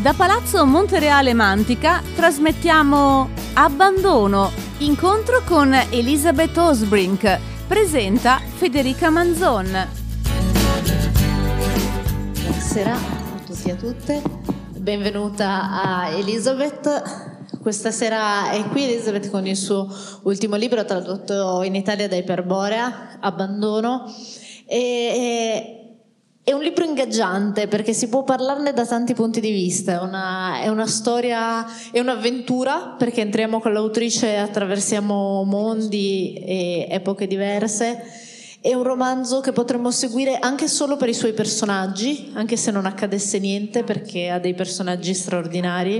Da Palazzo Montereale Mantica trasmettiamo Abbandono, incontro con Elizabeth Osbrink, presenta Federica Manzon. Buonasera a tutti e a tutte, benvenuta a Elizabeth. Questa sera è qui Elizabeth con il suo ultimo libro tradotto in Italia da Iperborea, Abbandono. E, è un libro ingaggiante perché si può parlarne da tanti punti di vista, è una, è una storia, è un'avventura perché entriamo con l'autrice e attraversiamo mondi e epoche diverse. È un romanzo che potremmo seguire anche solo per i suoi personaggi, anche se non accadesse niente perché ha dei personaggi straordinari.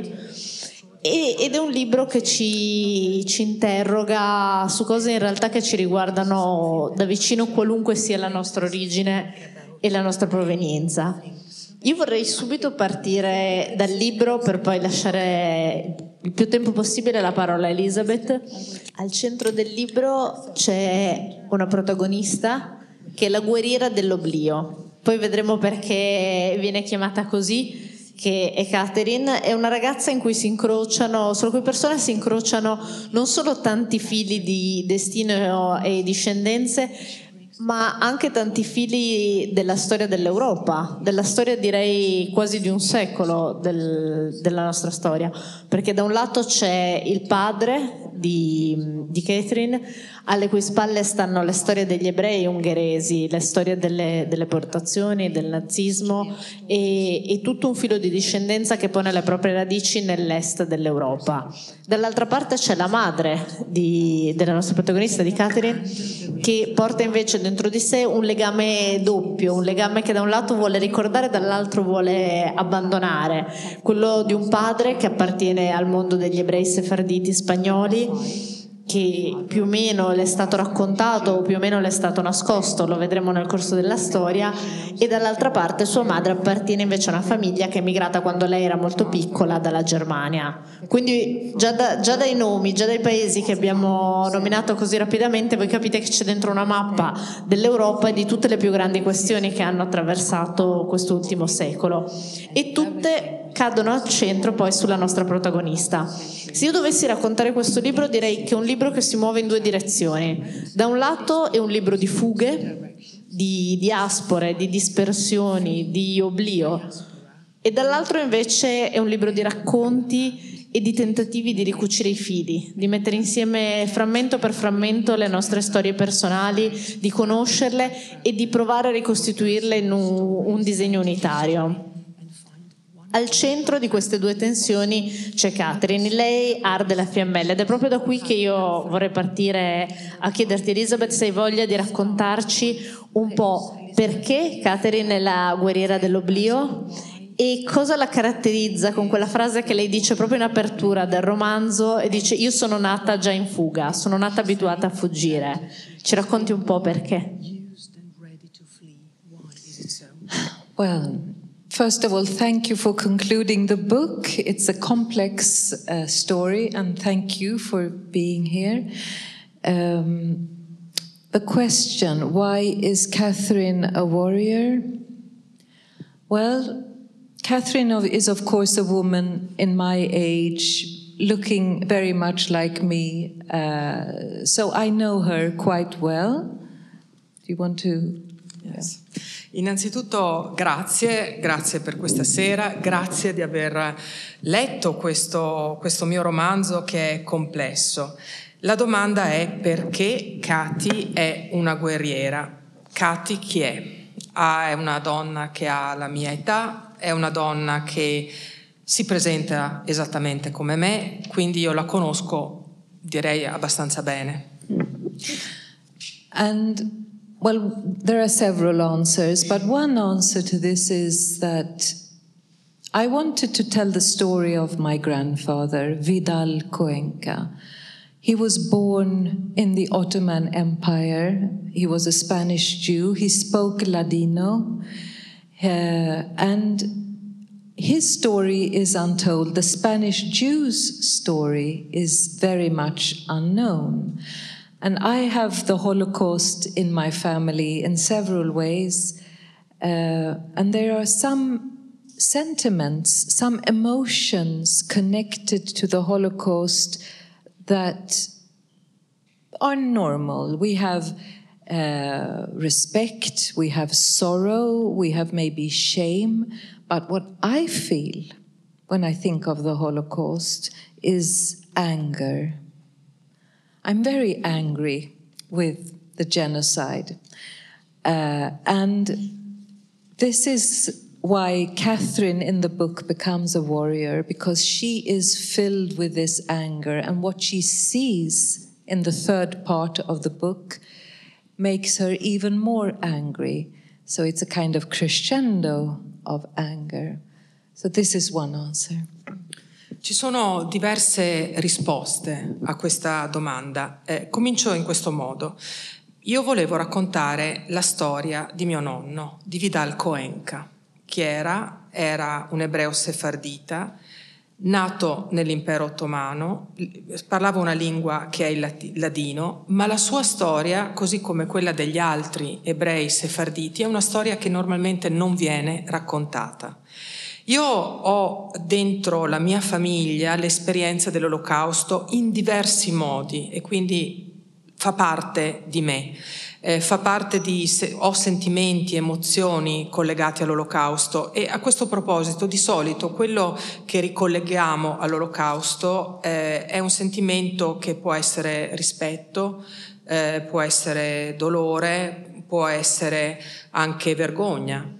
ed è un libro che ci, ci interroga su cose in realtà che ci riguardano da vicino qualunque sia la nostra origine e la nostra provenienza. Io vorrei subito partire dal libro per poi lasciare il più tempo possibile la parola a Elizabeth. Al centro del libro c'è una protagonista che è la guerriera dell'oblio. Poi vedremo perché viene chiamata così, che è Catherine, è una ragazza in cui si incrociano, sulla cui persona si incrociano non solo tanti fili di destino e discendenze, ma anche tanti fili della storia dell'Europa, della storia direi quasi di un secolo del, della nostra storia, perché da un lato c'è il padre di, di Catherine, alle cui spalle stanno le storie degli ebrei ungheresi, le storie delle, delle portazioni, del nazismo e, e, tutto un filo di discendenza che pone le proprie radici nell'est dell'Europa. Dall'altra parte c'è la madre di, della nostra protagonista, di Catherine, che porta invece dentro di sé un legame doppio, un legame che da un lato vuole ricordare e dall'altro vuole abbandonare, quello di un padre che appartiene al mondo degli ebrei sefarditi spagnoli che più o meno le è stato raccontato o più o meno le è stato nascosto, lo vedremo nel corso della storia, e dall'altra parte sua madre appartiene invece a una famiglia che è emigrata quando lei era molto piccola dalla Germania. Quindi già, da, già dai nomi, già dai paesi che abbiamo nominato così rapidamente, voi capite che c'è dentro una mappa dell'Europa e di tutte le più grandi questioni che hanno attraversato quest'ultimo secolo. E tutte cadono al centro poi sulla nostra protagonista. Se io dovessi raccontare questo libro direi che è un libro che si muove in due direzioni. Da un lato è un libro di fughe, di diaspore, di dispersioni, di oblio e dall'altro invece è un libro di racconti e di tentativi di ricucire i fili, di mettere insieme frammento per frammento le nostre storie personali, di conoscerle e di provare a ricostituirle in un, un disegno unitario. Al centro di queste due tensioni c'è Catherine, lei arde la fiammella ed è proprio da qui che io vorrei partire a chiederti Elizabeth se hai voglia di raccontarci un po' perché Catherine è la guerriera dell'oblio e cosa la caratterizza con quella frase che lei dice proprio in apertura del romanzo e dice io sono nata già in fuga, sono nata abituata a fuggire. Ci racconti un po' perché? Well, First of all, thank you for concluding the book. It's a complex uh, story, and thank you for being here. Um, the question why is Catherine a warrior? Well, Catherine is, of course, a woman in my age, looking very much like me. Uh, so I know her quite well. Do you want to? Yes. Innanzitutto grazie, grazie per questa sera, grazie di aver letto questo, questo mio romanzo che è complesso. La domanda è perché Cati è una guerriera. Cati chi è? Ah, è una donna che ha la mia età, è una donna che si presenta esattamente come me, quindi io la conosco direi abbastanza bene. And Well, there are several answers, but one answer to this is that I wanted to tell the story of my grandfather, Vidal Cuenca. He was born in the Ottoman Empire. He was a Spanish Jew. He spoke Ladino. Uh, and his story is untold. The Spanish Jews' story is very much unknown. And I have the Holocaust in my family in several ways. Uh, and there are some sentiments, some emotions connected to the Holocaust that are normal. We have uh, respect, we have sorrow, we have maybe shame. But what I feel when I think of the Holocaust is anger. I'm very angry with the genocide. Uh, and this is why Catherine in the book becomes a warrior, because she is filled with this anger. And what she sees in the third part of the book makes her even more angry. So it's a kind of crescendo of anger. So this is one answer. Ci sono diverse risposte a questa domanda. Eh, comincio in questo modo. Io volevo raccontare la storia di mio nonno, di Vidal Coenca. Chi era? Era un ebreo sefardita, nato nell'impero ottomano, parlava una lingua che è il ladino, ma la sua storia, così come quella degli altri ebrei sefarditi, è una storia che normalmente non viene raccontata. Io ho dentro la mia famiglia l'esperienza dell'olocausto in diversi modi e quindi fa parte di me. Eh, fa parte di, se, ho sentimenti, emozioni collegati all'olocausto e a questo proposito di solito quello che ricolleghiamo all'olocausto eh, è un sentimento che può essere rispetto, eh, può essere dolore, può essere anche vergogna.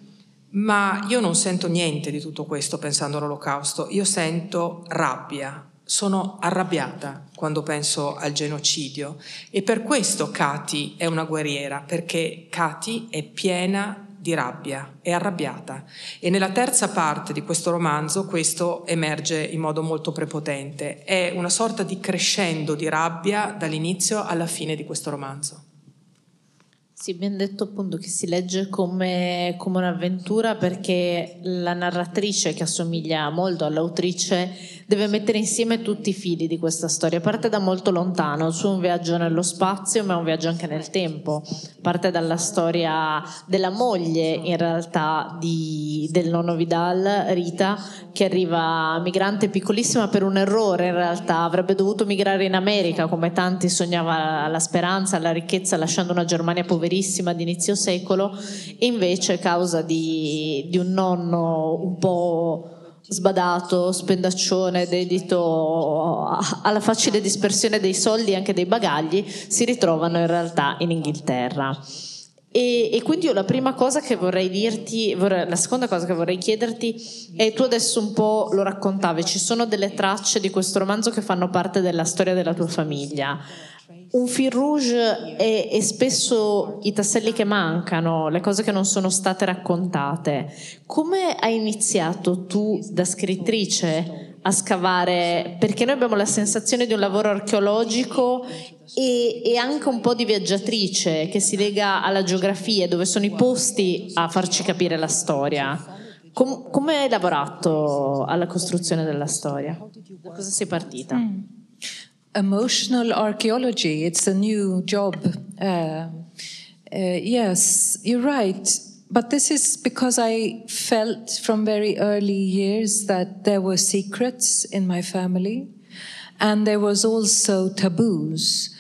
Ma io non sento niente di tutto questo pensando all'olocausto, io sento rabbia, sono arrabbiata quando penso al genocidio. E per questo Kati è una guerriera, perché Kati è piena di rabbia, è arrabbiata. E nella terza parte di questo romanzo questo emerge in modo molto prepotente, è una sorta di crescendo di rabbia dall'inizio alla fine di questo romanzo. Sì, ben detto appunto che si legge come, come, un'avventura perché la narratrice che assomiglia molto all'autrice deve mettere insieme tutti i fili di questa storia. Parte da molto lontano, è un viaggio nello spazio ma è un viaggio anche nel tempo. Parte dalla storia della moglie in realtà di, del nonno Vidal, Rita, che arriva migrante piccolissima per un errore in realtà, avrebbe dovuto migrare in America come tanti sognava la speranza, la ricchezza lasciando una Germania poverissima poverissima di inizio secolo e invece a causa di, di un nonno un po' sbadato, spendaccione, dedito alla facile dispersione dei soldi e anche dei bagagli, si ritrovano in realtà in Inghilterra. E, e, quindi io la prima cosa che vorrei dirti, vorrei, la seconda cosa che vorrei chiederti è tu adesso un po' lo raccontavi, ci sono delle tracce di questo romanzo che fanno parte della storia della tua famiglia un fil rouge è, è, spesso i tasselli che mancano, le cose che non sono state raccontate. Come hai iniziato tu da scrittrice a scavare? Perché noi abbiamo la sensazione di un lavoro archeologico e, e anche un po' di viaggiatrice che si lega alla geografia, dove sono i posti a farci capire la storia. Com- come hai lavorato alla costruzione della storia? Da cosa sei partita? Mm. Emotional archaeology. It's a new job. Uh, uh, yes, you're right. But this is because I felt from very early years that there were secrets in my family, and there was also taboos.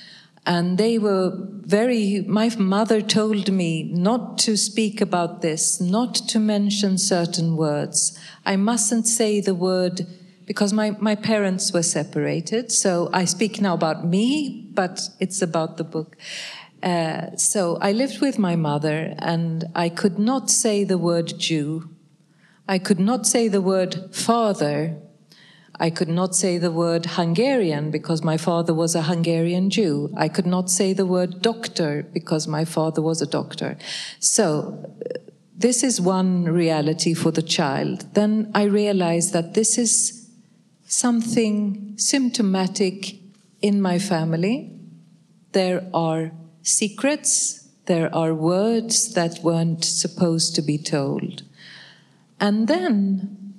And they were very, my mother told me not to speak about this, not to mention certain words. I mustn't say the word because my, my parents were separated. So I speak now about me, but it's about the book. Uh, so I lived with my mother, and I could not say the word Jew. I could not say the word father. I could not say the word Hungarian because my father was a Hungarian Jew. I could not say the word doctor because my father was a doctor. So, uh, this is one reality for the child. Then I realized that this is something symptomatic in my family. There are secrets, there are words that weren't supposed to be told. And then,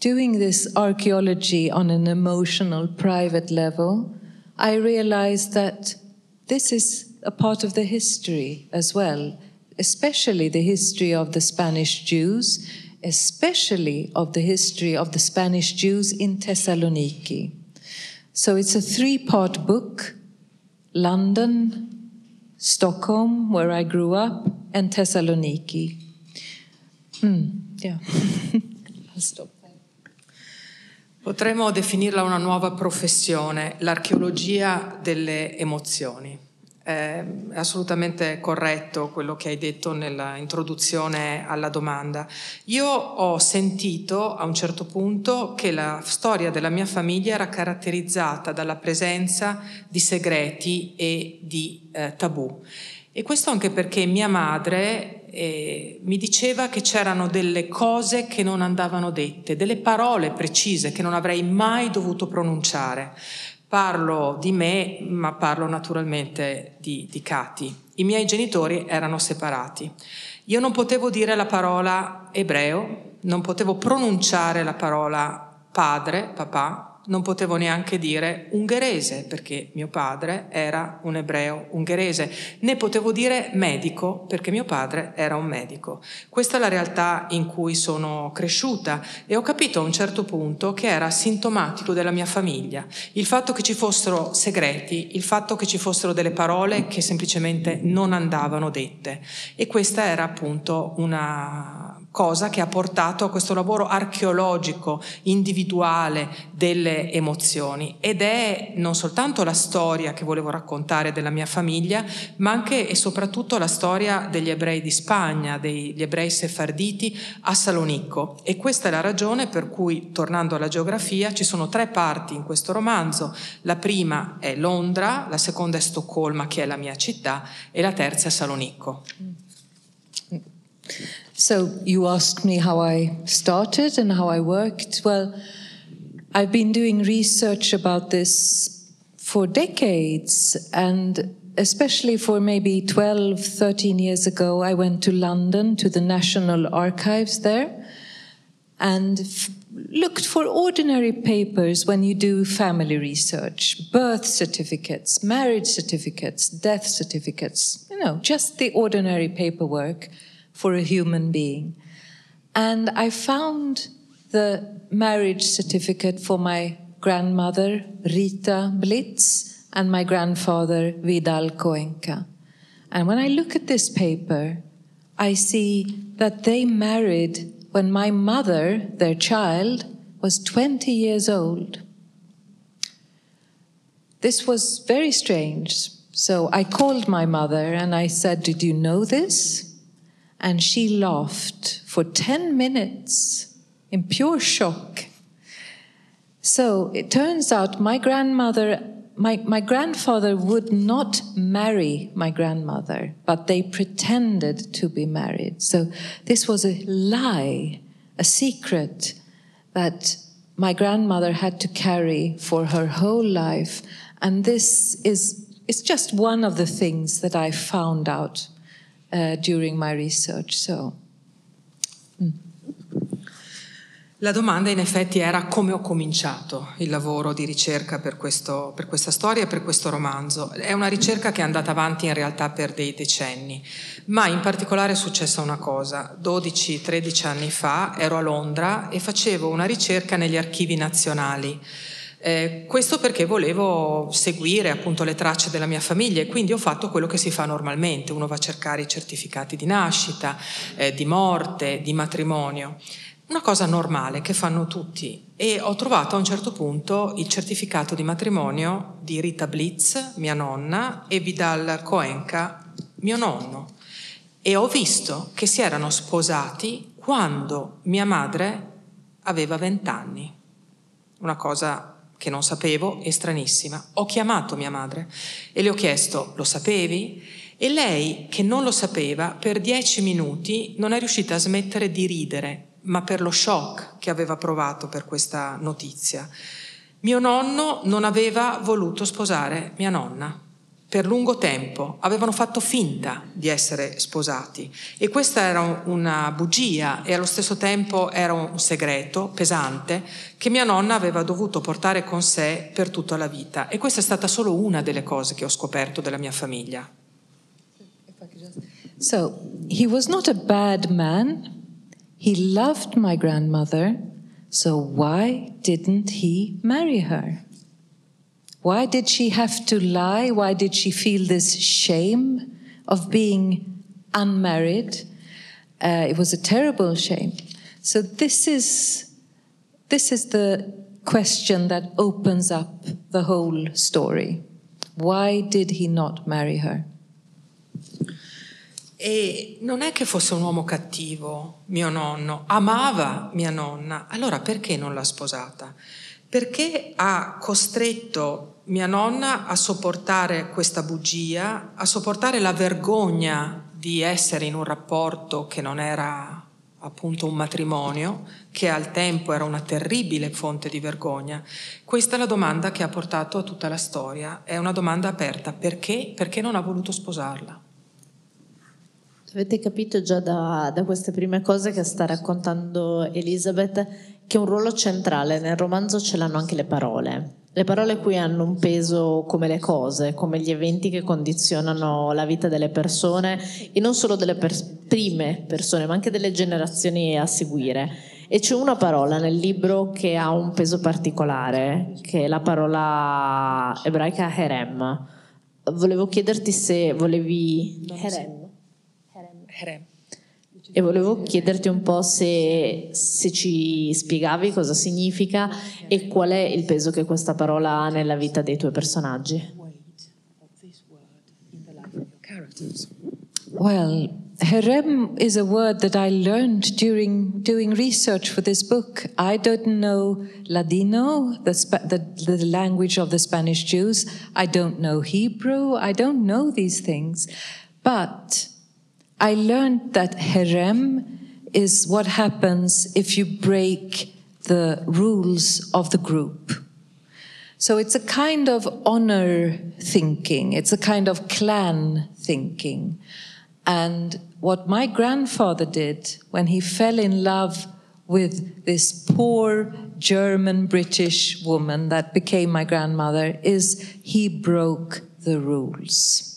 doing this archaeology on an emotional, private level, I realized that this is a part of the history as well, especially the history of the Spanish Jews especially of the history of the Spanish Jews in Thessaloniki. So it's a three part book London, Stockholm, where I grew up, and Thessaloniki. Hmm, yeah. I'll stop. Potremmo definirla una nuova professione, l'archeologia delle emozioni. È assolutamente corretto quello che hai detto nell'introduzione alla domanda. Io ho sentito a un certo punto che la storia della mia famiglia era caratterizzata dalla presenza di segreti e di eh, tabù. E questo anche perché mia madre eh, mi diceva che c'erano delle cose che non andavano dette, delle parole precise che non avrei mai dovuto pronunciare. Parlo di me, ma parlo naturalmente di, di Cati. I miei genitori erano separati. Io non potevo dire la parola ebreo, non potevo pronunciare la parola padre, papà, non potevo neanche dire ungherese perché mio padre era un ebreo ungherese, né potevo dire medico perché mio padre era un medico. Questa è la realtà in cui sono cresciuta e ho capito a un certo punto che era sintomatico della mia famiglia, il fatto che ci fossero segreti, il fatto che ci fossero delle parole che semplicemente non andavano dette. E questa era appunto una cosa che ha portato a questo lavoro archeologico individuale delle emozioni ed è non soltanto la storia che volevo raccontare della mia famiglia, ma anche e soprattutto la storia degli ebrei di Spagna, degli ebrei sefarditi a Salonicco e questa è la ragione per cui, tornando alla geografia, ci sono tre parti in questo romanzo. La prima è Londra, la seconda è Stoccolma, che è la mia città, e la terza è Salonicco. So you asked me how I started and how I worked. Well, I've been doing research about this for decades and especially for maybe 12, 13 years ago, I went to London to the National Archives there and f- looked for ordinary papers when you do family research birth certificates, marriage certificates, death certificates, you know, just the ordinary paperwork for a human being. And I found the marriage certificate for my grandmother, Rita Blitz, and my grandfather, Vidal Coenca. And when I look at this paper, I see that they married when my mother, their child, was 20 years old. This was very strange. So I called my mother and I said, Did you know this? And she laughed for 10 minutes in pure shock. So it turns out my grandmother, my, my grandfather would not marry my grandmother, but they pretended to be married. So this was a lie, a secret that my grandmother had to carry for her whole life. And this is, is just one of the things that I found out uh, during my research. So. Mm. La domanda in effetti era come ho cominciato il lavoro di ricerca per, questo, per, questa storia e per questo romanzo. È una ricerca che è andata avanti in realtà per dei decenni, ma in particolare è successa una cosa. 12-13 anni fa ero a Londra e facevo una ricerca negli archivi nazionali eh, questo perché volevo seguire appunto le tracce della mia famiglia e quindi ho fatto quello che si fa normalmente, uno va a cercare i certificati di nascita, eh, di morte, di matrimonio. Una cosa normale che fanno tutti e ho trovato a un certo punto il certificato di matrimonio di Rita Blitz, mia nonna, e Vidal Coenca, mio nonno, e ho visto che si erano sposati quando mia madre aveva vent'anni. Una cosa che non sapevo e stranissima. Ho chiamato mia madre e le ho chiesto, lo sapevi? E lei, che non lo sapeva, per dieci minuti non è riuscita a smettere di ridere, ma per lo shock che aveva provato per questa notizia. Mio nonno non aveva voluto sposare mia nonna per lungo tempo avevano fatto finta di essere sposati e questa era una bugia e allo stesso tempo era un segreto pesante che mia nonna aveva dovuto portare con sé per tutta la vita e questa è stata solo una delle cose che ho scoperto della mia famiglia. So, he was not a bad man. He loved my grandmother, so why didn't he marry her? Why did she have to lie? Why did she feel this shame of being unmarried? Uh, it was a terrible shame. So this is this is the question that opens up the whole story. Why did he not marry her? E non è che fosse un uomo cattivo, mio nonno, amava mia nonna, allora perché non l'ha sposata? Perché ha costretto mia nonna a sopportare questa bugia, a sopportare la vergogna di essere in un rapporto che non era appunto un matrimonio, che al tempo era una terribile fonte di vergogna. Questa è la domanda che ha portato a tutta la storia, è una domanda aperta, perché? Perché non ha voluto sposarla? Avete capito già da, da, queste prime cose che sta raccontando Elizabeth che un ruolo centrale nel romanzo ce l'hanno anche le parole. Le parole qui hanno un peso come le cose, come gli eventi che condizionano la vita delle persone e non solo delle per- prime persone, ma anche delle generazioni a seguire. E c'è una parola nel libro che ha un peso particolare, che è la parola ebraica herem. Volevo chiederti se volevi... Herem. Herem. E volevo chiederti un po' se, se, ci spiegavi cosa significa e qual è il peso che questa parola ha nella vita dei tuoi personaggi. Well, herem is a word that I learned during doing research for this book. I don't know Ladino, the, the, the language of the Spanish Jews. I don't know Hebrew. I don't know these things. But I learned that harem is what happens if you break the rules of the group. So it's a kind of honor thinking, it's a kind of clan thinking. And what my grandfather did when he fell in love with this poor German British woman that became my grandmother is he broke the rules.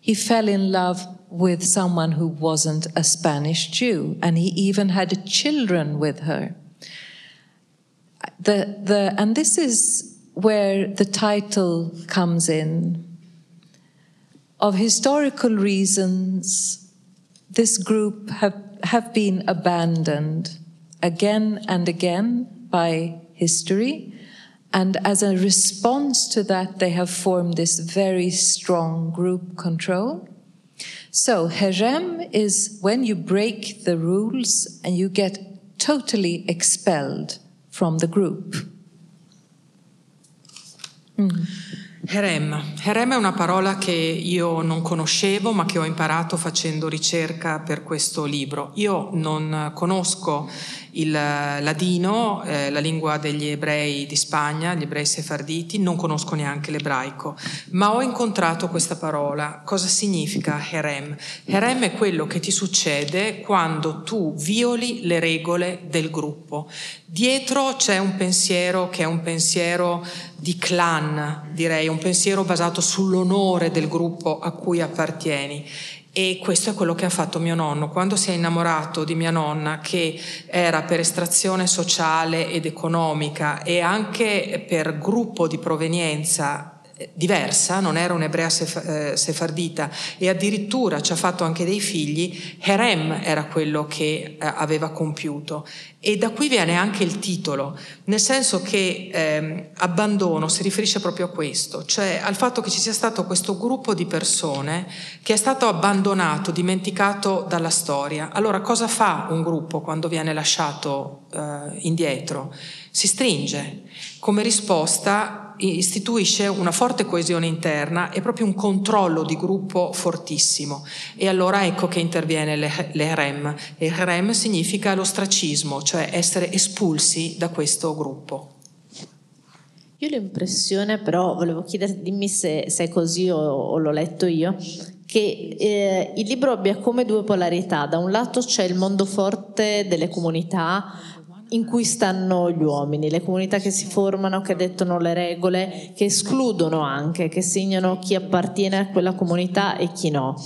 He fell in love with someone who wasn't a Spanish Jew, and he even had children with her. The, the, and this is where the title comes in. Of historical reasons, this group have, have been abandoned again and again by history. And as a response to that, they have formed this very strong group control. So, herem is when you break the rules and you get totally expelled from the group. Mm. Herem. Herem è una parola che io non conoscevo ma che ho imparato facendo ricerca per questo libro. Io non conosco il ladino, eh, la lingua degli ebrei di Spagna, gli ebrei sefarditi, non conosco neanche l'ebraico, ma ho incontrato questa parola. Cosa significa herem? Herem è quello che ti succede quando tu violi le regole del gruppo. Dietro c'è un pensiero che è un pensiero di clan, direi, un pensiero basato sull'onore del gruppo a cui appartieni e questo è quello che ha fatto mio nonno. Quando si è innamorato di mia nonna, che era per estrazione sociale ed economica e anche per gruppo di provenienza diversa, non era un'ebrea eh, sefardita e addirittura ci ha fatto anche dei figli, Herem era quello che eh, aveva compiuto. E da qui viene anche il titolo, nel senso che eh, abbandono si riferisce proprio a questo, cioè al fatto che ci sia stato questo gruppo di persone che è stato abbandonato, dimenticato dalla storia. Allora cosa fa un gruppo quando viene lasciato eh, indietro? Si stringe. Come risposta istituisce una forte coesione interna e proprio un controllo di gruppo fortissimo. E allora ecco che interviene l'Erem. L'Erem significa l'ostracismo, cioè essere espulsi da questo gruppo. Io ho l'impressione, però volevo chiederti, dimmi se, se è così o, o, l'ho letto io, che eh, il libro abbia come due polarità. Da un lato c'è il mondo forte delle comunità, in cui stanno gli uomini, le comunità che si formano, che dettano le regole, che escludono anche, che segnano chi appartiene a quella comunità e chi no.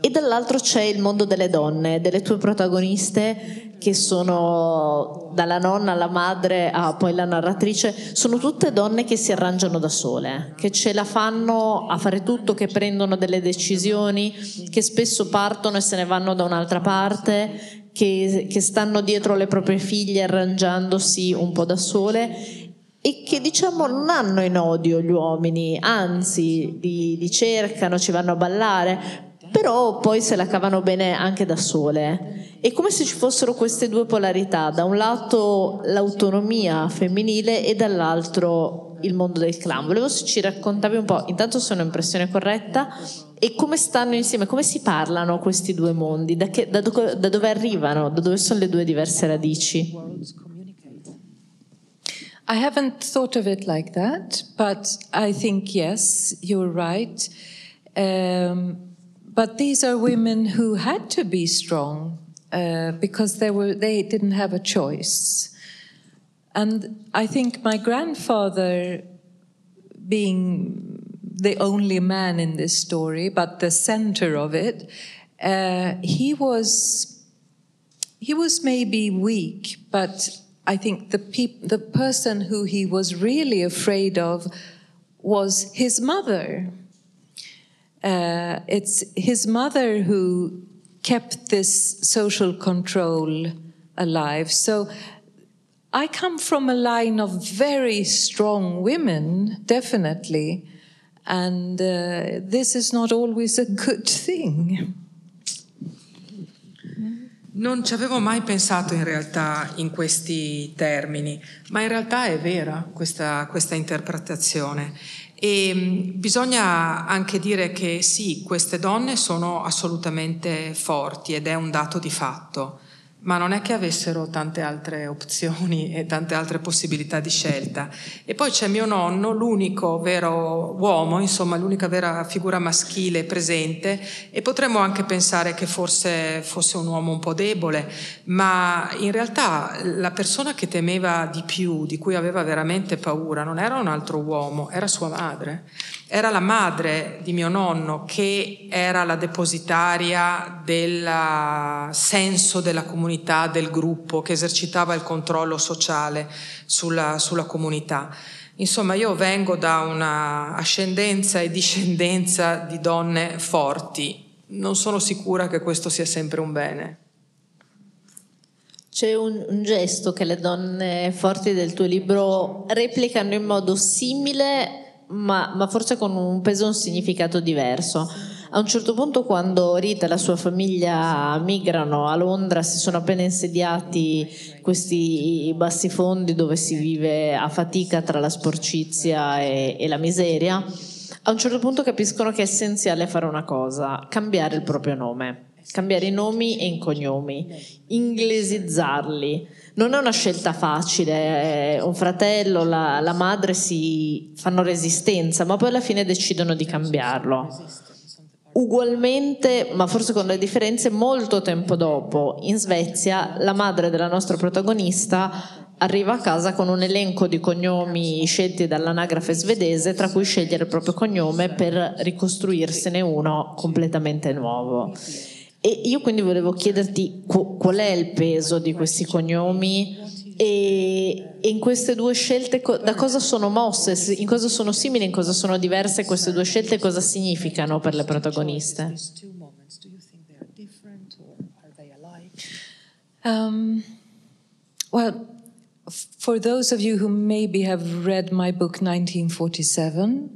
E dall'altro c'è il mondo delle donne, delle tue protagoniste che sono dalla nonna alla madre a poi la narratrice, sono tutte donne che si arrangiano da sole, che ce la fanno a fare tutto, che prendono delle decisioni, che spesso partono e se ne vanno da un'altra parte, che, che stanno dietro le proprie figlie arrangiandosi un po' da sole e che diciamo non hanno in odio gli uomini, anzi li, li cercano, ci vanno a ballare, però poi se la cavano bene anche da sole. È come se ci fossero queste due polarità, da un lato l'autonomia femminile e dall'altro il mondo del clan. Volevo se ci raccontavi un po', intanto se è un'impressione corretta, e come stanno insieme, come si parlano questi due mondi, da, che, da, do, da dove arrivano, da dove sono le due diverse radici. I haven't thought of it like that, but I think yes, you're right. Um, But these are women who had to be strong uh, because they, were, they didn't have a choice. And I think my grandfather, being the only man in this story, but the center of it, uh, he was he was maybe weak, but I think the peop- the person who he was really afraid of was his mother uh, it's his mother who kept this social control alive. So I come from a line of very strong women, definitely, and uh, this is not always a good thing. Non ci avevo mai pensato in realtà in questi termini, ma in realtà è vera questa, questa interpretazione. E mm, bisogna anche dire che sì, queste donne sono assolutamente forti ed è un dato di fatto ma non è che avessero tante altre opzioni e tante altre possibilità di scelta. E poi c'è mio nonno, l'unico vero uomo, insomma l'unica vera figura maschile presente e potremmo anche pensare che forse fosse un uomo un po' debole, ma in realtà la persona che temeva di più, di cui aveva veramente paura, non era un altro uomo, era sua madre. Era la madre di mio nonno che era la depositaria del senso della comunità, del gruppo, che esercitava il controllo sociale sulla, sulla comunità. Insomma, io vengo da una ascendenza e discendenza di donne forti. Non sono sicura che questo sia sempre un bene. C'è un, un, gesto che le donne forti del tuo libro replicano in modo simile ma, ma forse con un peso e un significato diverso. A un certo punto, quando Rita e la sua famiglia migrano a Londra, si sono appena insediati questi bassi fondi dove si vive a fatica tra la sporcizia e, e la miseria. A un certo punto capiscono che è essenziale fare una cosa: cambiare il proprio nome cambiare i nomi e i cognomi, inglesizzarli. Non è una scelta facile, eh, un fratello, la, la madre si fanno resistenza, ma poi alla fine decidono di cambiarlo. Ugualmente, ma forse con le differenze, molto tempo dopo, in Svezia, la madre della nostra protagonista arriva a casa con un elenco di cognomi scelti dall'anagrafe svedese, tra cui scegliere il proprio cognome per ricostruirsene uno completamente nuovo. E io quindi volevo chiederti qual è il peso di questi cognomi? E, in queste due scelte da cosa sono mosse, in cosa sono simili, in cosa sono diverse queste due scelte? E cosa significano per le protagoniste. Um, well, for those of you who maybe have read my book 1947,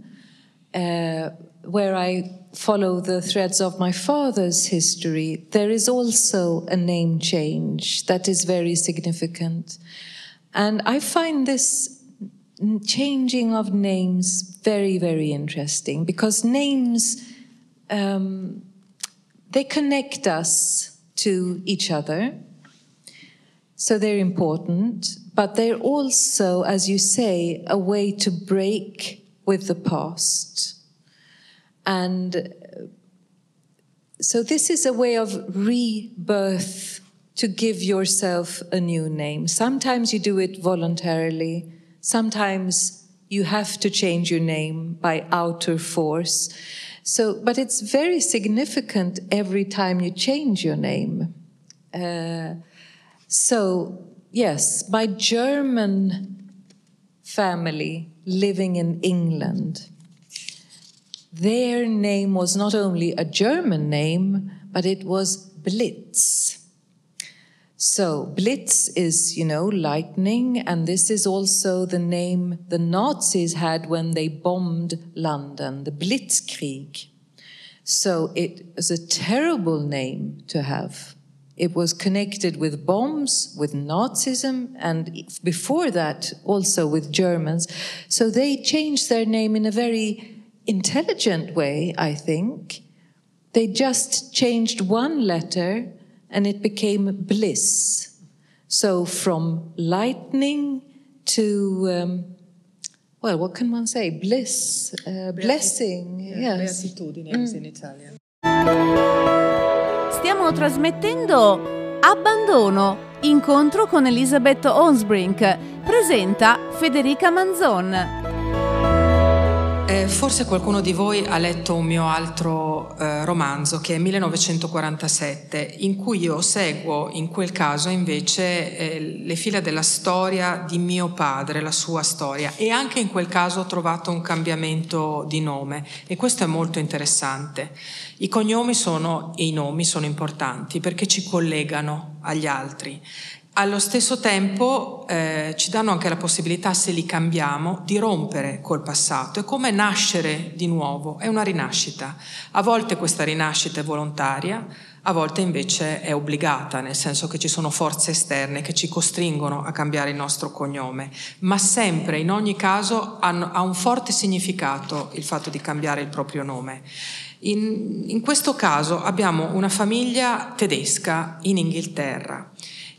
uh, where I follow the threads of my father's history, there is also a name change that is very significant. And I find this changing of names very, very interesting because names, um, they connect us to each other. So they're important, but they're also, as you say, a way to break with the past and so this is a way of rebirth to give yourself a new name. Sometimes you do it voluntarily, sometimes you have to change your name by outer force. So, but it's very significant every time you change your name. Uh, so, yes, my German family living in England, their name was not only a German name, but it was Blitz. So, Blitz is, you know, lightning, and this is also the name the Nazis had when they bombed London, the Blitzkrieg. So, it was a terrible name to have. It was connected with bombs, with Nazism, and before that, also with Germans. So, they changed their name in a very intelligent way, I think. They just changed one letter and it became bliss. So from lightning to, um, well, what can one say? Bliss, uh, blessing. Yeah, yes. Beatitudine mm. in Italian. Stiamo trasmettendo Abbandono, incontro con Elizabeth Onsbrink. Presenta Federica Manzon. Forse qualcuno di voi ha letto un mio altro eh, romanzo che è 1947, in cui io seguo in quel caso invece eh, le fila della storia di mio padre, la sua storia, e anche in quel caso ho trovato un cambiamento di nome e questo è molto interessante. I cognomi sono, e i nomi sono importanti perché ci collegano agli altri allo stesso tempo eh, ci danno anche la possibilità, se li cambiamo, di rompere col passato. È come nascere di nuovo, è una rinascita. A volte questa rinascita è volontaria, a volte invece è obbligata, nel senso che ci sono forze esterne che ci costringono a cambiare il nostro cognome, ma sempre, in ogni caso, ha un forte significato il fatto di cambiare il proprio nome. In, in questo caso abbiamo una famiglia tedesca in Inghilterra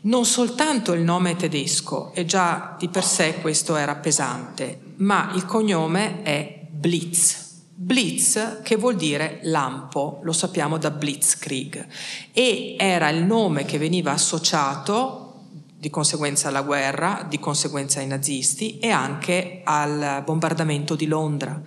non soltanto il nome tedesco, e già di per sé questo era pesante, ma il cognome è Blitz. Blitz che vuol dire lampo, lo sappiamo da Blitzkrieg, e era il nome che veniva associato di conseguenza alla guerra, di conseguenza ai nazisti e anche al bombardamento di Londra.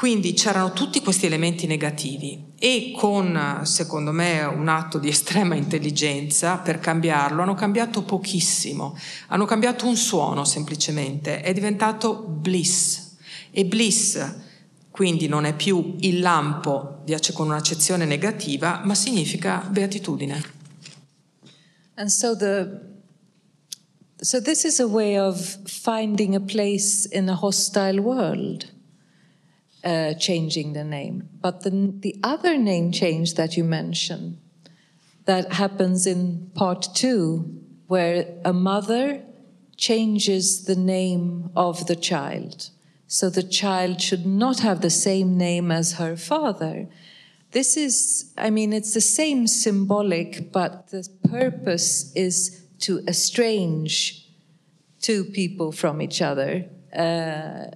Quindi c'erano tutti questi elementi negativi e con, secondo me, un atto di estrema intelligenza per cambiarlo, hanno cambiato pochissimo, hanno cambiato un suono semplicemente, è diventato bliss e bliss quindi non è più il lampo con un'accezione negativa, ma significa beatitudine. And so the so this is a way of finding a place in a hostile world. Uh, changing the name. But the, the other name change that you mentioned, that happens in part two, where a mother changes the name of the child. So the child should not have the same name as her father. This is, I mean, it's the same symbolic, but the purpose is to estrange two people from each other. Uh,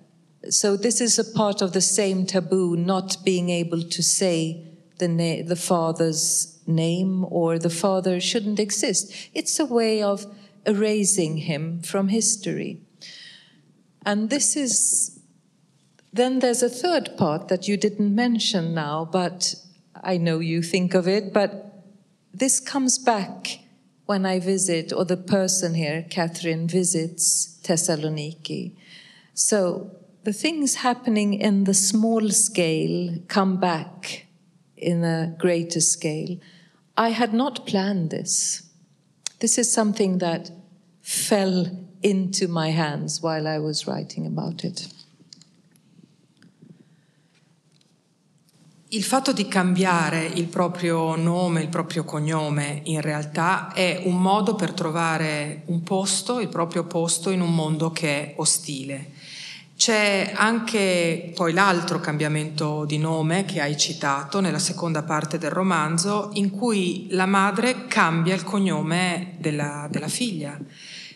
so this is a part of the same taboo, not being able to say the, na- the father's name or the father shouldn't exist. It's a way of erasing him from history. And this is, then there's a third part that you didn't mention now, but I know you think of it, but this comes back when I visit, or the person here, Catherine, visits Thessaloniki. So the things happening in the small scale come back in a greater scale. I had not planned this. This is something that fell into my hands while I was writing about it. Il fatto di cambiare il proprio nome, il proprio cognome, in realtà è un modo per trovare un posto, il proprio posto in un mondo che è ostile. C'è anche poi l'altro cambiamento di nome che hai citato nella seconda parte del romanzo, in cui la madre cambia il cognome della, della figlia,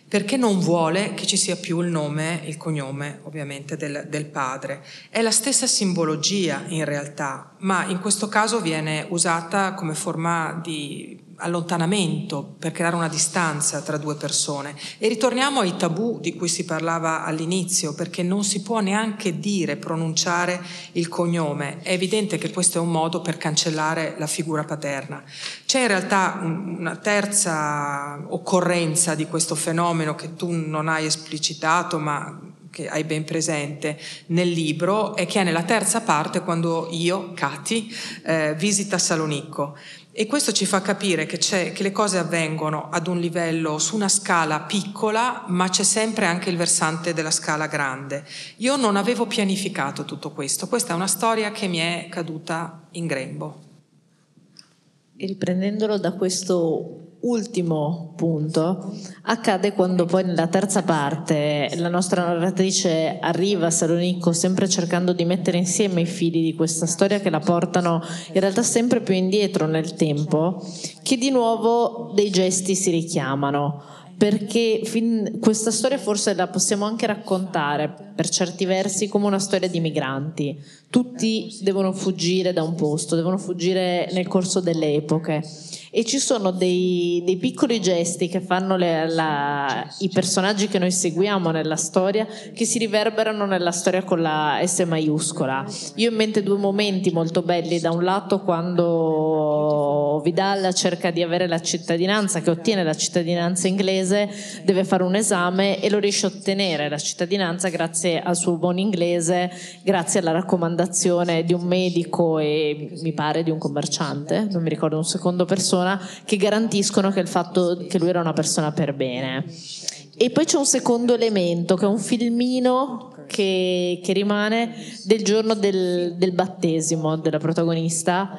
perché non vuole che ci sia più il nome, il cognome ovviamente del, del padre. È la stessa simbologia in realtà, ma in questo caso viene usata come forma di allontanamento, per creare una distanza tra due persone. E ritorniamo ai tabù di cui si parlava all'inizio, perché non si può neanche dire, pronunciare il cognome. È evidente che questo è un modo per cancellare la figura paterna. C'è in realtà una terza occorrenza di questo fenomeno che tu non hai esplicitato, ma che hai ben presente nel libro e che è nella terza parte quando io, Cati, eh, visita Salonicco. E questo ci fa capire che, che, le cose avvengono ad un livello, su una scala piccola, ma c'è sempre anche il versante della scala grande. Io non avevo pianificato tutto questo, questa è una storia che mi è caduta in grembo. E riprendendolo da questo ultimo punto accade quando poi nella terza parte la nostra narratrice arriva a Salonicco sempre cercando di mettere insieme i fili di questa storia che la portano in realtà sempre più indietro nel tempo, che di nuovo dei gesti si richiamano perché fin, questa storia forse la possiamo anche raccontare per certi versi come una storia di migranti. Tutti devono fuggire da un posto, devono fuggire nel corso delle epoche e ci sono dei, dei piccoli gesti che fanno le, la, i personaggi che noi seguiamo nella storia che si riverberano nella storia con la S maiuscola. Io ho in mente due momenti molto belli, da un lato quando Vidal cerca di avere la cittadinanza, che ottiene la cittadinanza inglese, deve fare un esame e lo riesce a ottenere la cittadinanza grazie al suo buon inglese, grazie alla raccomandazione di un medico e mi pare di un commerciante, non mi ricordo un secondo persona che garantiscono che il fatto che lui era una persona per bene. E poi c'è un secondo elemento che è un filmino che, che rimane del giorno del, del battesimo della protagonista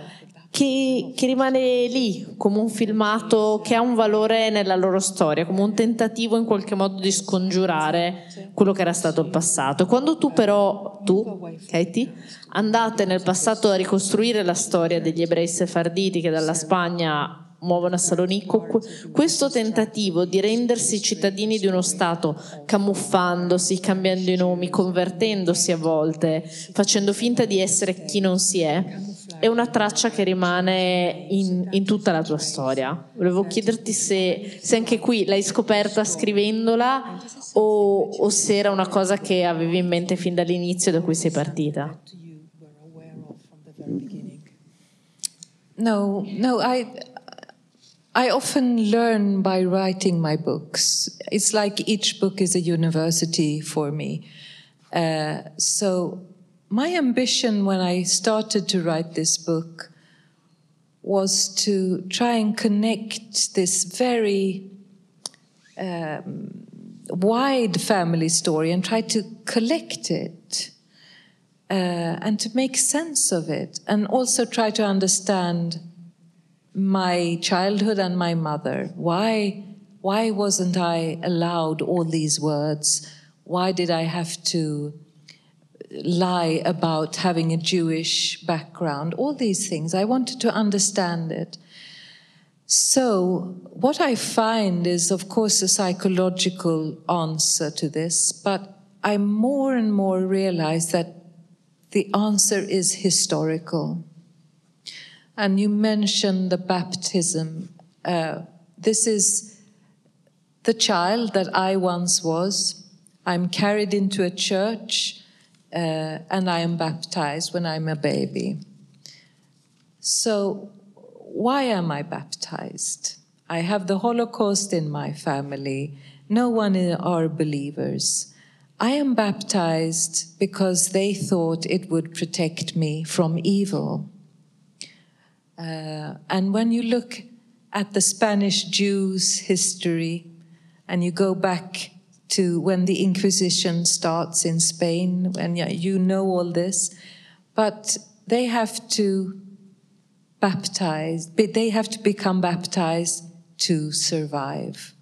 che, che, rimane lì come un filmato che ha un valore nella loro storia, come un tentativo in qualche modo di scongiurare quello che era stato il passato. Quando tu però, tu, Katie, andate nel passato a ricostruire la storia degli ebrei sefarditi che dalla Spagna muovono a Salonicco, questo tentativo di rendersi cittadini di uno Stato, camuffandosi, cambiando i nomi, convertendosi a volte, facendo finta di essere chi non si è, è una traccia che rimane in, in tutta la tua storia. Volevo chiederti se, se, anche qui l'hai scoperta scrivendola o, o se era una cosa che avevi in mente fin dall'inizio da cui sei partita. No, no, I, I often learn by writing my books. It's like each book is a university for me. Uh, so, my ambition when I started to write this book was to try and connect this very um, wide family story and try to collect it uh, and to make sense of it and also try to understand my childhood and my mother. Why, why wasn't I allowed all these words? Why did I have to lie about having a Jewish background? All these things. I wanted to understand it. So, what I find is, of course, a psychological answer to this, but I more and more realize that the answer is historical. And you mentioned the baptism. Uh, this is the child that I once was. I'm carried into a church uh, and I am baptized when I'm a baby. So, why am I baptized? I have the Holocaust in my family. No one are believers. I am baptized because they thought it would protect me from evil. Uh, and when you look at the Spanish Jews' history and you go back to when the Inquisition starts in Spain, and yeah, you know all this, but they have to baptize, they have to become baptized to survive.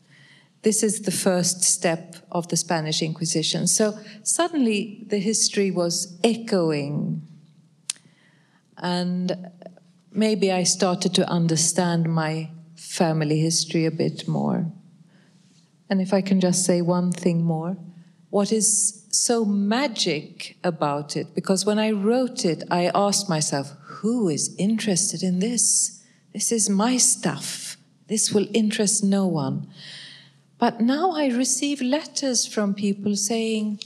This is the first step of the Spanish Inquisition. So suddenly the history was echoing. And maybe I started to understand my family history a bit more. And if I can just say one thing more, what is so magic about it? Because when I wrote it, I asked myself, who is interested in this? This is my stuff. This will interest no one. But now I receive letters from people saying,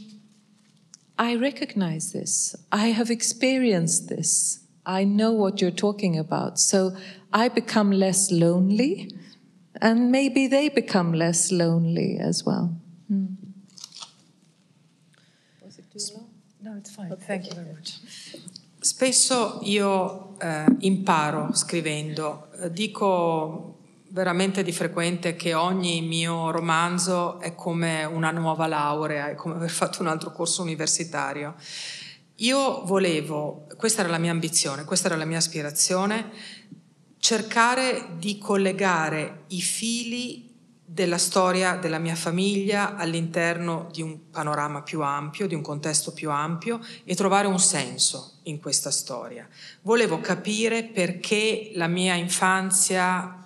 I recognize this. I have experienced this. I know what you're talking about. So I become less lonely, and maybe they become less lonely as well. Hmm. Was it too long? No, it's fine. Thank you very much. Spesso io eh, imparo scrivendo, eh, dico veramente di frequente che ogni mio romanzo è come una nuova laurea, è come aver fatto un altro corso universitario. Io volevo, questa era la mia ambizione, questa era la mia aspirazione, cercare di collegare i fili della storia della mia famiglia all'interno di un panorama più ampio, di un contesto più ampio e trovare un senso in questa storia. Volevo capire perché la mia infanzia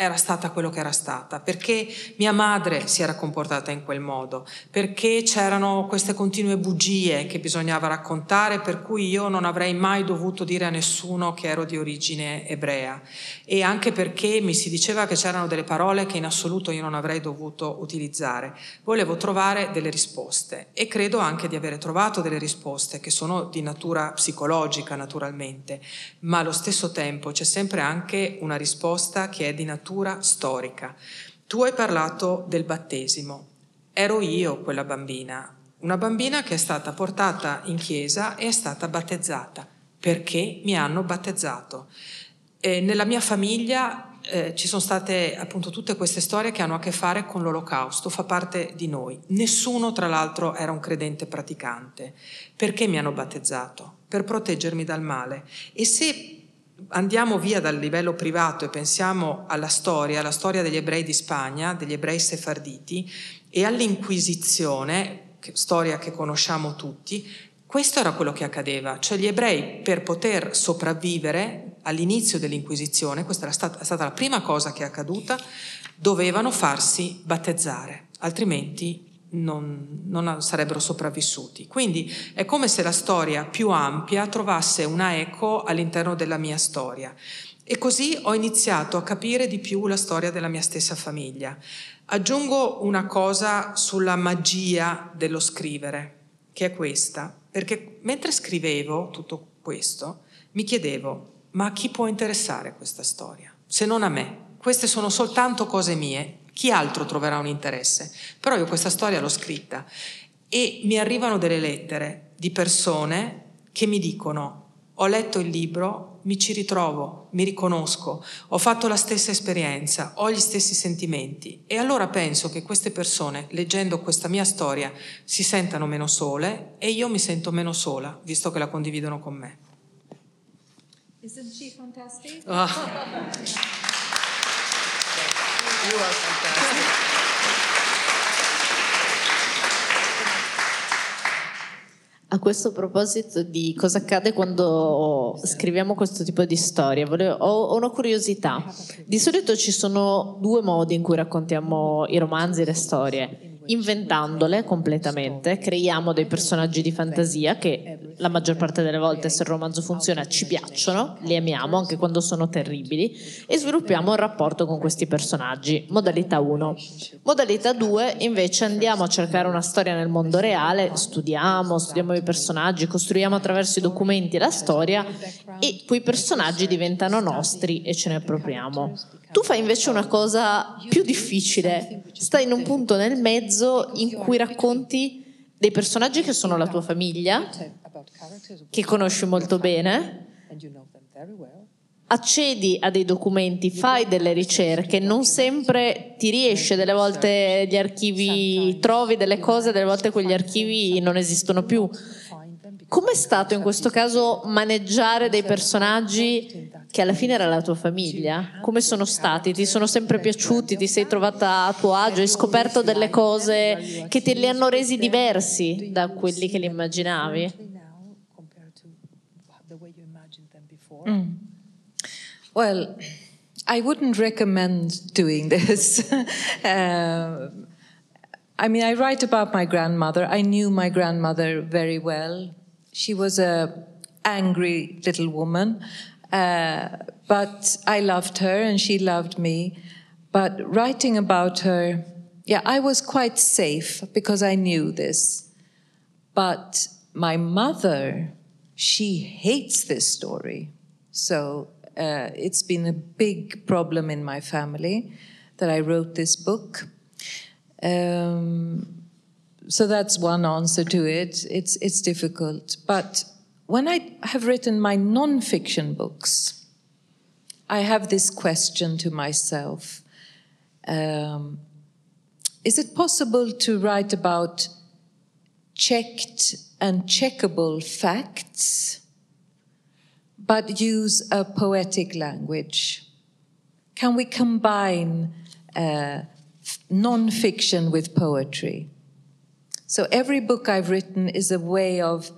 era stata quello che era stata, perché mia madre si era comportata in quel modo, perché c'erano queste continue bugie che bisognava raccontare, per cui io non avrei mai dovuto dire a nessuno che ero di origine ebrea e anche perché mi si diceva che c'erano delle parole che in assoluto io non avrei dovuto utilizzare. Volevo trovare delle risposte e credo anche di avere trovato delle risposte che sono di natura psicologica naturalmente, ma allo stesso tempo c'è sempre anche una risposta che è di natura natura storica. Tu hai parlato del battesimo. Ero io quella bambina, una bambina che è stata portata in chiesa e è stata battezzata perché mi hanno battezzato. E nella mia famiglia eh, ci sono state appunto tutte queste storie che hanno a che fare con l'olocausto, fa parte di noi. Nessuno tra l'altro era un credente praticante. Perché mi hanno battezzato? Per proteggermi dal male. E se andiamo via dal livello privato e pensiamo alla storia, alla storia degli ebrei di Spagna, degli ebrei sefarditi e all'Inquisizione, storia che conosciamo tutti, questo era quello che accadeva, cioè gli ebrei per poter sopravvivere all'inizio dell'Inquisizione, questa era stata, è stata la prima cosa che è accaduta, dovevano farsi battezzare, altrimenti non, non, sarebbero sopravvissuti. Quindi è come se la storia più ampia trovasse una eco all'interno della mia storia. E così ho iniziato a capire di più la storia della mia stessa famiglia. Aggiungo una cosa sulla magia dello scrivere, che è questa, perché mentre scrivevo tutto questo, mi chiedevo, ma a chi può interessare questa storia? Se non a me. Queste sono soltanto cose mie chi altro troverà un interesse? Però io questa storia l'ho scritta e mi arrivano delle lettere di persone che mi dicono ho letto il libro, mi ci ritrovo, mi riconosco, ho fatto la stessa esperienza, ho gli stessi sentimenti e allora penso che queste persone, leggendo questa mia storia, si sentano meno sole e io mi sento meno sola, visto che la condividono con me. Isn't she fantastic? Oh. You are fantastic. A questo proposito di cosa accade quando scriviamo questo tipo di storie, ho, una curiosità. Di solito ci sono due modi in cui raccontiamo i romanzi e le storie inventandole completamente, creiamo dei personaggi di fantasia che la maggior parte delle volte se il romanzo funziona ci piacciono, li amiamo anche quando sono terribili e sviluppiamo un rapporto con questi personaggi, modalità 1. Modalità 2 invece andiamo a cercare una storia nel mondo reale, studiamo, studiamo i personaggi, costruiamo attraverso i documenti la storia e quei personaggi diventano nostri e ce ne appropriamo. Tu fai invece una cosa più difficile, stai in un punto nel mezzo in cui racconti dei personaggi che sono la tua famiglia, che conosci molto bene, accedi a dei documenti, fai delle ricerche, non sempre ti riesce, delle volte gli archivi trovi delle cose, delle volte quegli archivi non esistono più. Com'è stato in questo caso maneggiare dei personaggi che alla fine era la tua famiglia? Come sono stati? Ti sono sempre piaciuti? Ti sei trovata a tuo agio? Hai scoperto delle cose che te li hanno resi diversi da quelli che li immaginavi? Mm. Well, I wouldn't recommend doing this. uh, I mean, I write about my grandmother. I knew my grandmother very well. She was a angry little woman, uh, but I loved her and she loved me. But writing about her, yeah, I was quite safe because I knew this. But my mother, she hates this story. So uh, it's been a big problem in my family that I wrote this book. Um, so that's one answer to it. It's, it's difficult. But when I have written my non-fiction books, I have this question to myself. Um, is it possible to write about checked and checkable facts, but use a poetic language? Can we combine uh, non fiction with poetry? So every book I've written is a way of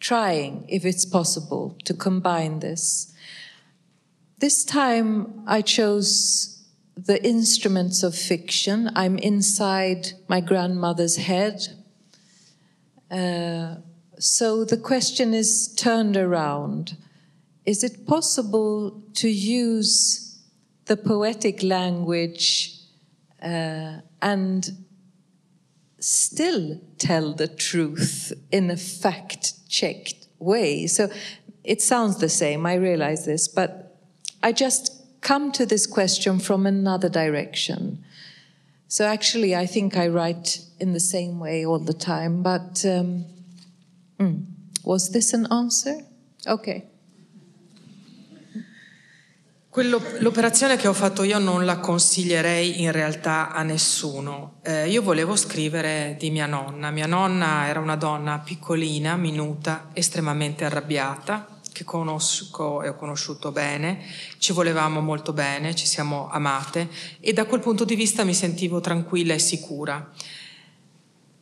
trying, if it's possible, to combine this. This time I chose the instruments of fiction. I'm inside my grandmother's head. Uh, so the question is turned around. Is it possible to use the poetic language uh, and still tell the truth in a fact checked way. So it sounds the same, I realize this, but I just come to this question from another direction. So actually, I think I write in the same way all the time, but um, mm, was this an answer? Okay. Quello, l'operazione che ho fatto io non la consiglierei in realtà a nessuno. Eh, io volevo scrivere di mia nonna. Mia nonna era una donna piccolina, minuta, estremamente arrabbiata, che conosco e ho conosciuto bene. Ci volevamo molto bene, ci siamo amate e da quel punto di vista mi sentivo tranquilla e sicura.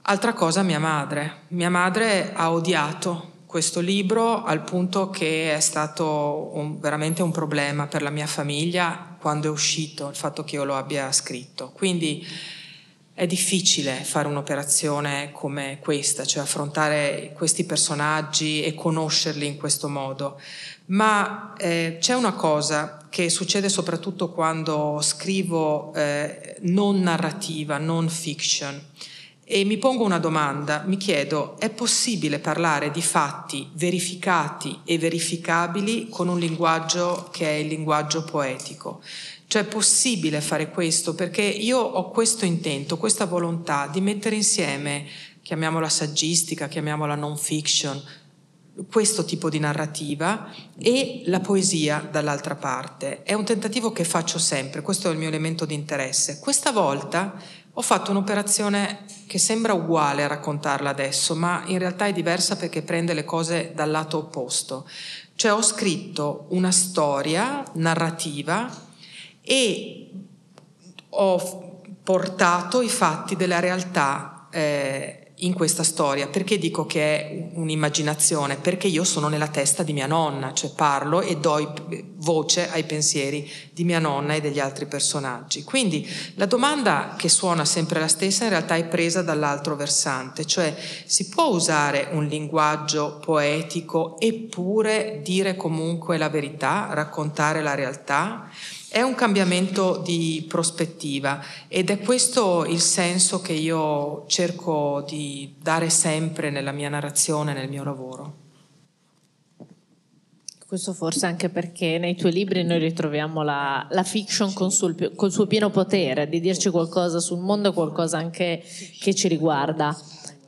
Altra cosa, mia madre. Mia madre ha odiato questo libro al punto che è stato un, veramente un problema per la mia famiglia quando è uscito il fatto che io lo abbia scritto. Quindi è difficile fare un'operazione come questa, cioè affrontare questi personaggi e conoscerli in questo modo. Ma eh, c'è una cosa che succede soprattutto quando scrivo eh, non narrativa, non fiction e mi pongo una domanda, mi chiedo, è possibile parlare di fatti verificati e verificabili con un linguaggio che è il linguaggio poetico? Cioè è possibile fare questo perché io ho questo intento, questa volontà di mettere insieme, chiamiamola saggistica, chiamiamola non fiction, questo tipo di narrativa e la poesia dall'altra parte. È un tentativo che faccio sempre, questo è il mio elemento di interesse. Questa volta ho fatto un'operazione che sembra uguale a raccontarla adesso, ma in realtà è diversa perché prende le cose dal lato opposto. Cioè ho scritto una storia narrativa e ho portato i fatti della realtà eh, in questa storia. Perché dico che è un'immaginazione? Perché io sono nella testa di mia nonna, cioè parlo e do voce ai pensieri di mia nonna e degli altri personaggi. Quindi la domanda che suona sempre la stessa in realtà è presa dall'altro versante, cioè si può usare un linguaggio poetico eppure dire comunque la verità, raccontare la realtà? È un cambiamento di prospettiva ed è questo il senso che io cerco di dare sempre nella mia narrazione, nel mio lavoro. Questo forse anche perché nei tuoi libri noi ritroviamo la, la fiction con sul, col suo pieno potere di dirci qualcosa sul mondo, qualcosa anche che ci riguarda.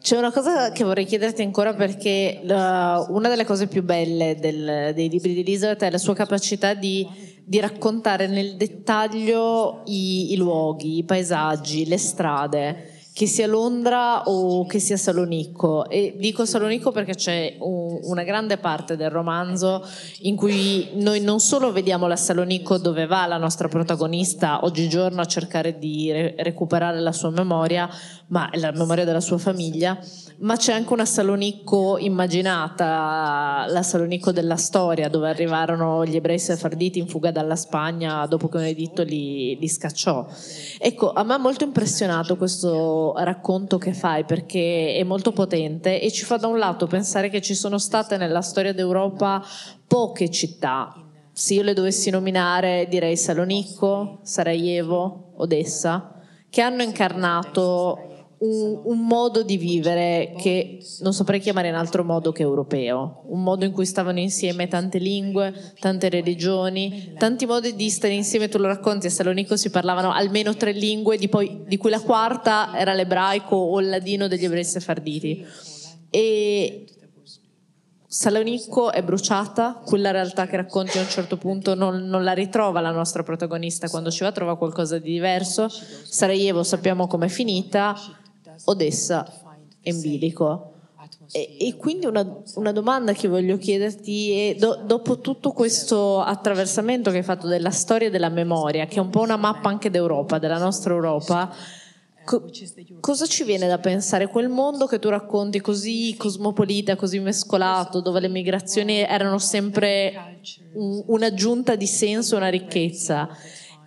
C'è una cosa che vorrei chiederti ancora perché la, una delle cose più belle del, dei libri di Elizabeth è la sua capacità di di raccontare nel dettaglio i, i luoghi, i paesaggi, le strade che sia Londra o che sia Salonicco. E dico Salonicco perché c'è un, una grande parte del romanzo in cui noi non solo vediamo la Salonicco dove va la nostra protagonista oggigiorno a cercare di re- recuperare la sua memoria, ma la memoria della sua famiglia, ma c'è anche una Salonicco immaginata, la Salonicco della storia, dove arrivarono gli ebrei sefarditi in fuga dalla Spagna dopo che un editto li, li scacciò. Ecco, a me ha molto impressionato questo racconto che fai perché è molto potente e ci fa da un lato pensare che ci sono state nella storia d'Europa poche città se io le dovessi nominare direi Salonicco, Sarajevo, Odessa, che hanno incarnato un, un, modo di vivere che non saprei chiamare in altro modo che europeo, un modo in cui stavano insieme tante lingue, tante religioni, tanti modi di stare insieme, tu lo racconti, a Salonico si parlavano almeno tre lingue, di, poi, di cui la quarta era l'ebraico o il ladino degli ebrei sefarditi. E Salonicco è bruciata, quella realtà che racconti a un certo punto non, non, la ritrova la nostra protagonista quando ci va, trova qualcosa di diverso. Sarajevo sappiamo com'è finita, Odessa in bilico. E, e, quindi una, una, domanda che voglio chiederti è, do, dopo tutto questo attraversamento che hai fatto della storia e della memoria, che è un po' una mappa anche d'Europa, della nostra Europa, co- cosa ci viene da pensare? Quel mondo che tu racconti così cosmopolita, così mescolato, dove le migrazioni erano sempre un, un'aggiunta di senso, una ricchezza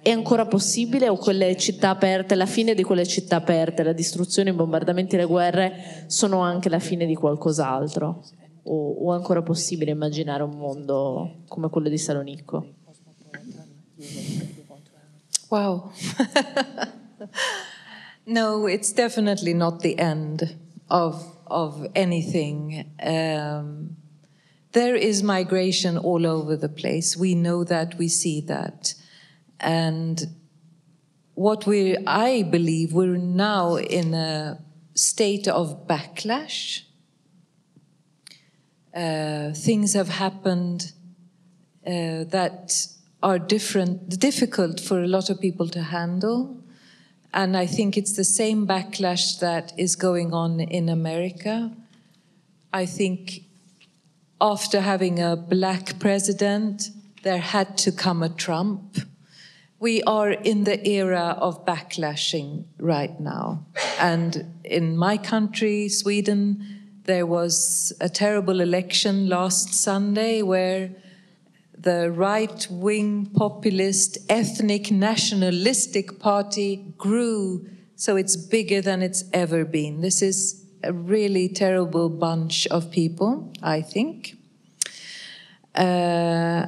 è ancora possibile o quelle città aperte, la fine di quelle città aperte, la distruzione, i bombardamenti, le guerre sono anche la fine di qualcos'altro? O, o è ancora possibile immaginare un mondo come quello di Salonicco? Wow. no, it's definitely not the end of, of anything. Um, there is migration all over the place. We know that, we see that. And what we, I believe, we're now in a state of backlash. Uh, things have happened uh, that are different, difficult for a lot of people to handle. And I think it's the same backlash that is going on in America. I think after having a black president, there had to come a Trump we are in the era of backlashing right now. And in my country, Sweden, there was a terrible election last Sunday where the right wing populist, ethnic, nationalistic party grew so it's bigger than it's ever been. This is a really terrible bunch of people, I think. Uh,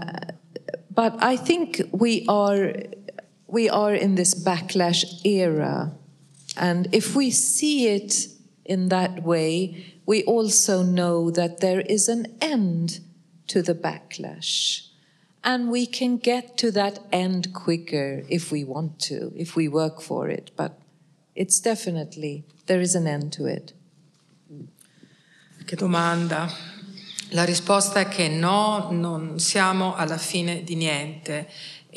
but I think we are we are in this backlash era. And if we see it in that way, we also know that there is an end to the backlash. And we can get to that end quicker if we want to, if we work for it. But it's definitely, there is an end to it. Che domanda. La risposta è che no, non siamo alla fine di niente.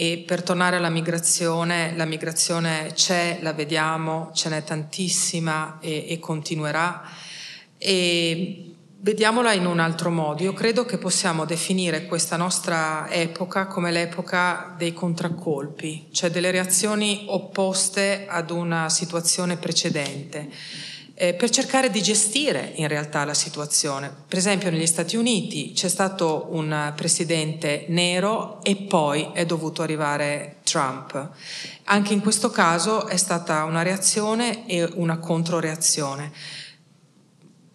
E per tornare alla migrazione, la migrazione c'è, la vediamo, ce n'è tantissima e, e continuerà. E vediamola in un altro modo. Io credo che possiamo definire questa nostra epoca come l'epoca dei contraccolpi, cioè delle reazioni opposte ad una situazione precedente eh, per cercare di gestire in realtà la situazione. Per esempio negli Stati Uniti c'è stato un presidente nero e poi è dovuto arrivare Trump. Anche in questo caso è stata una reazione e una controreazione.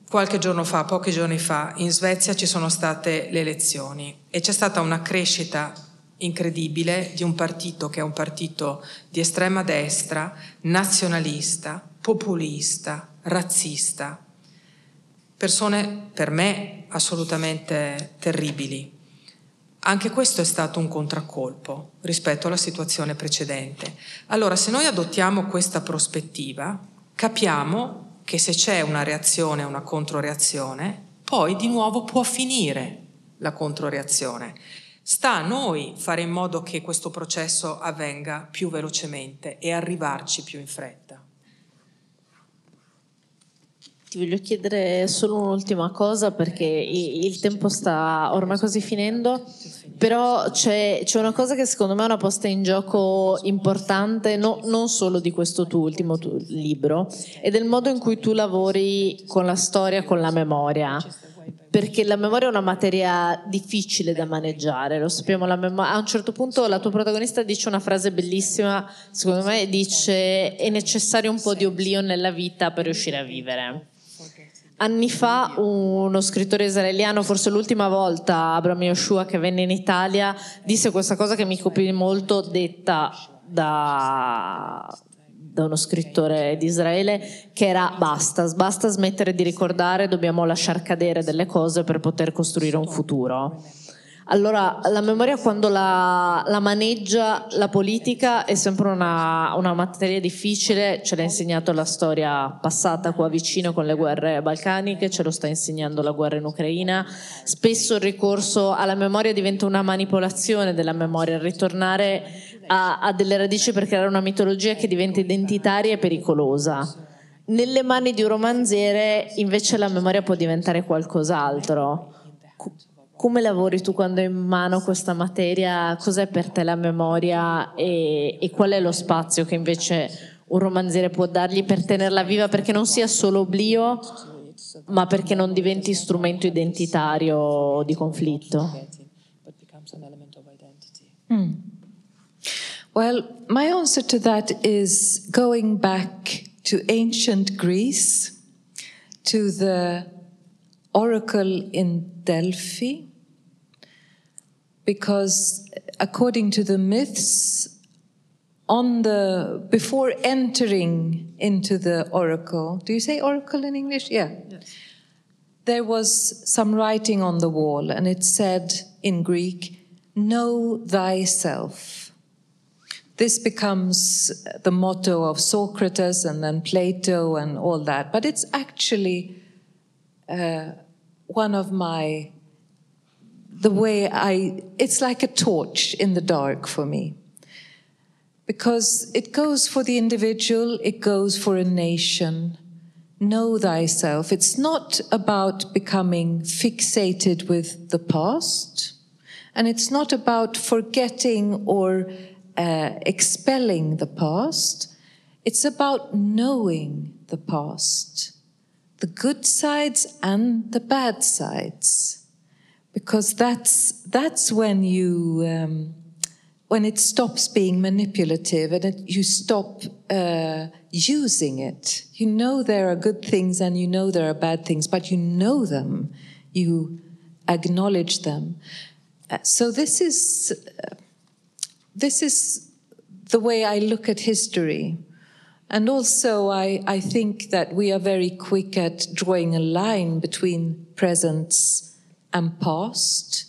Qualche giorno fa, pochi giorni fa, in Svezia ci sono state le elezioni e c'è stata una crescita incredibile di un partito che è un partito di estrema destra, nazionalista, populista, razzista. Persone per me assolutamente terribili. Anche questo è stato un contraccolpo rispetto alla situazione precedente. Allora, se noi adottiamo questa prospettiva, capiamo che se c'è una reazione, una controreazione, poi di nuovo può finire la controreazione. Sta a noi fare in modo che questo processo avvenga più velocemente e arrivarci più in fretta. Ti voglio chiedere solo un'ultima cosa perché il tempo sta ormai quasi finendo, però c'è, c'è una cosa che secondo me è una posta in gioco importante, no, non solo di questo tuo ultimo tuo libro, e del modo in cui tu lavori con la storia, con la memoria perché la memoria è una materia difficile da maneggiare, lo sappiamo, mem- a un certo punto la tua protagonista dice una frase bellissima, secondo me dice è necessario un po' di oblio nella vita per riuscire a vivere Anni fa uno scrittore israeliano, forse l'ultima volta, Abraham Yoshua, che venne in Italia, disse questa cosa che mi colpì molto, detta da, da uno scrittore di Israele, che era basta, basta smettere di ricordare, dobbiamo lasciar cadere delle cose per poter costruire un futuro. Allora, la memoria quando la, la maneggia la politica è sempre una, una, materia difficile, ce l'ha insegnato la storia passata qua vicino con le guerre balcaniche, ce lo sta insegnando la guerra in Ucraina. Spesso il ricorso alla memoria diventa una manipolazione della memoria, ritornare a, a delle radici per creare una mitologia che diventa identitaria e pericolosa. Nelle mani di un romanziere invece la memoria può diventare qualcos'altro come lavori tu quando hai in mano questa materia? Cos'è per te la memoria e, e qual è lo spazio che invece un romanziere può dargli per tenerla viva perché non sia solo oblio, ma perché non diventi strumento identitario di conflitto? Mm. Well, my answer to that is going back to ancient Greece, to the oracle in Delphi. Because according to the myths on the before entering into the oracle do you say oracle in english? Yeah. Yes. there was some writing on the wall and it said in greek know thyself. This becomes the motto of socrates and then plato and all that but it's actually uh, one of my the way I, it's like a torch in the dark for me. Because it goes for the individual, it goes for a nation. Know thyself. It's not about becoming fixated with the past, and it's not about forgetting or uh, expelling the past. It's about knowing the past, the good sides and the bad sides because that's that's when you um, when it stops being manipulative and it, you stop uh, using it. You know there are good things and you know there are bad things, but you know them. You acknowledge them. Uh, so this is uh, this is the way I look at history. And also, I, I think that we are very quick at drawing a line between presence and past.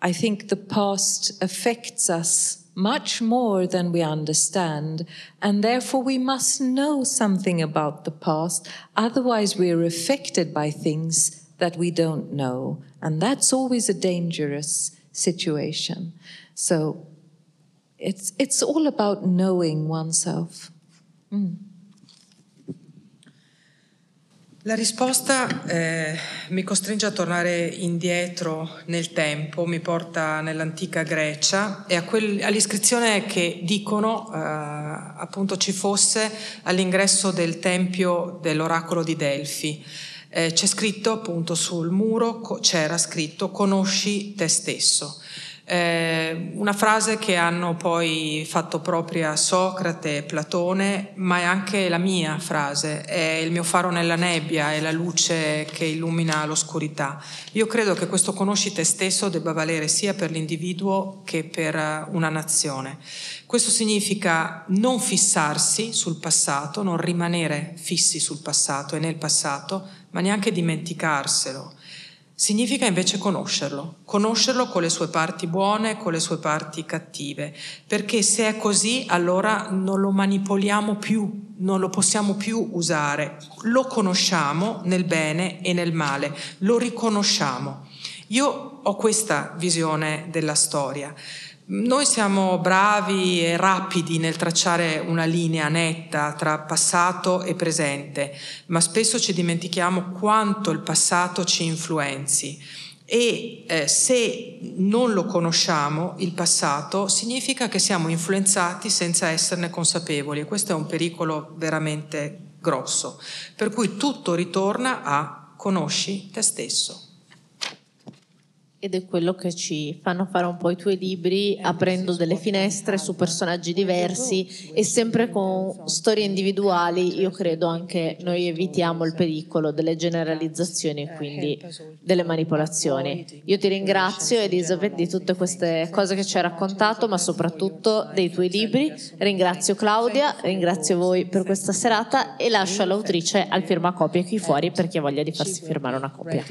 I think the past affects us much more than we understand, and therefore we must know something about the past, otherwise, we're affected by things that we don't know, and that's always a dangerous situation. So it's, it's all about knowing oneself. Mm. La risposta eh, mi costringe a tornare indietro nel tempo, mi porta nell'antica Grecia e quel, all'iscrizione che dicono eh, appunto ci fosse all'ingresso del tempio dell'oracolo di Delfi. Eh, c'è scritto appunto sul muro, c'era scritto conosci te stesso. Eh, una frase che hanno poi fatto propria Socrate e Platone, ma è anche la mia frase, è il mio faro nella nebbia, è la luce che illumina l'oscurità. Io credo che questo conosci te stesso debba valere sia per l'individuo che per una nazione. Questo significa non fissarsi sul passato, non rimanere fissi sul passato e nel passato, ma neanche dimenticarselo Significa invece conoscerlo, conoscerlo con le sue parti buone, con le sue parti cattive, perché se è così allora non lo manipoliamo più, non lo possiamo più usare, lo conosciamo nel bene e nel male, lo riconosciamo. Io ho questa visione della storia. Noi siamo bravi e rapidi nel tracciare una linea netta tra passato e presente, ma spesso ci dimentichiamo quanto il passato ci influenzi. E eh, se non lo conosciamo, il passato, significa che siamo influenzati senza esserne consapevoli e questo è un pericolo veramente grosso. Per cui tutto ritorna a conosci te stesso. Ed è quello che ci fanno fare un po' i tuoi libri, aprendo delle finestre su personaggi diversi e sempre con storie individuali. Io credo anche noi evitiamo il pericolo delle generalizzazioni e quindi delle manipolazioni. Io ti ringrazio, Elisabeth, di tutte queste cose che ci hai raccontato, ma soprattutto dei tuoi libri. Ringrazio Claudia, ringrazio voi per questa serata e lascio all'autrice al firmacopie qui fuori per chi ha voglia di farsi firmare una copia.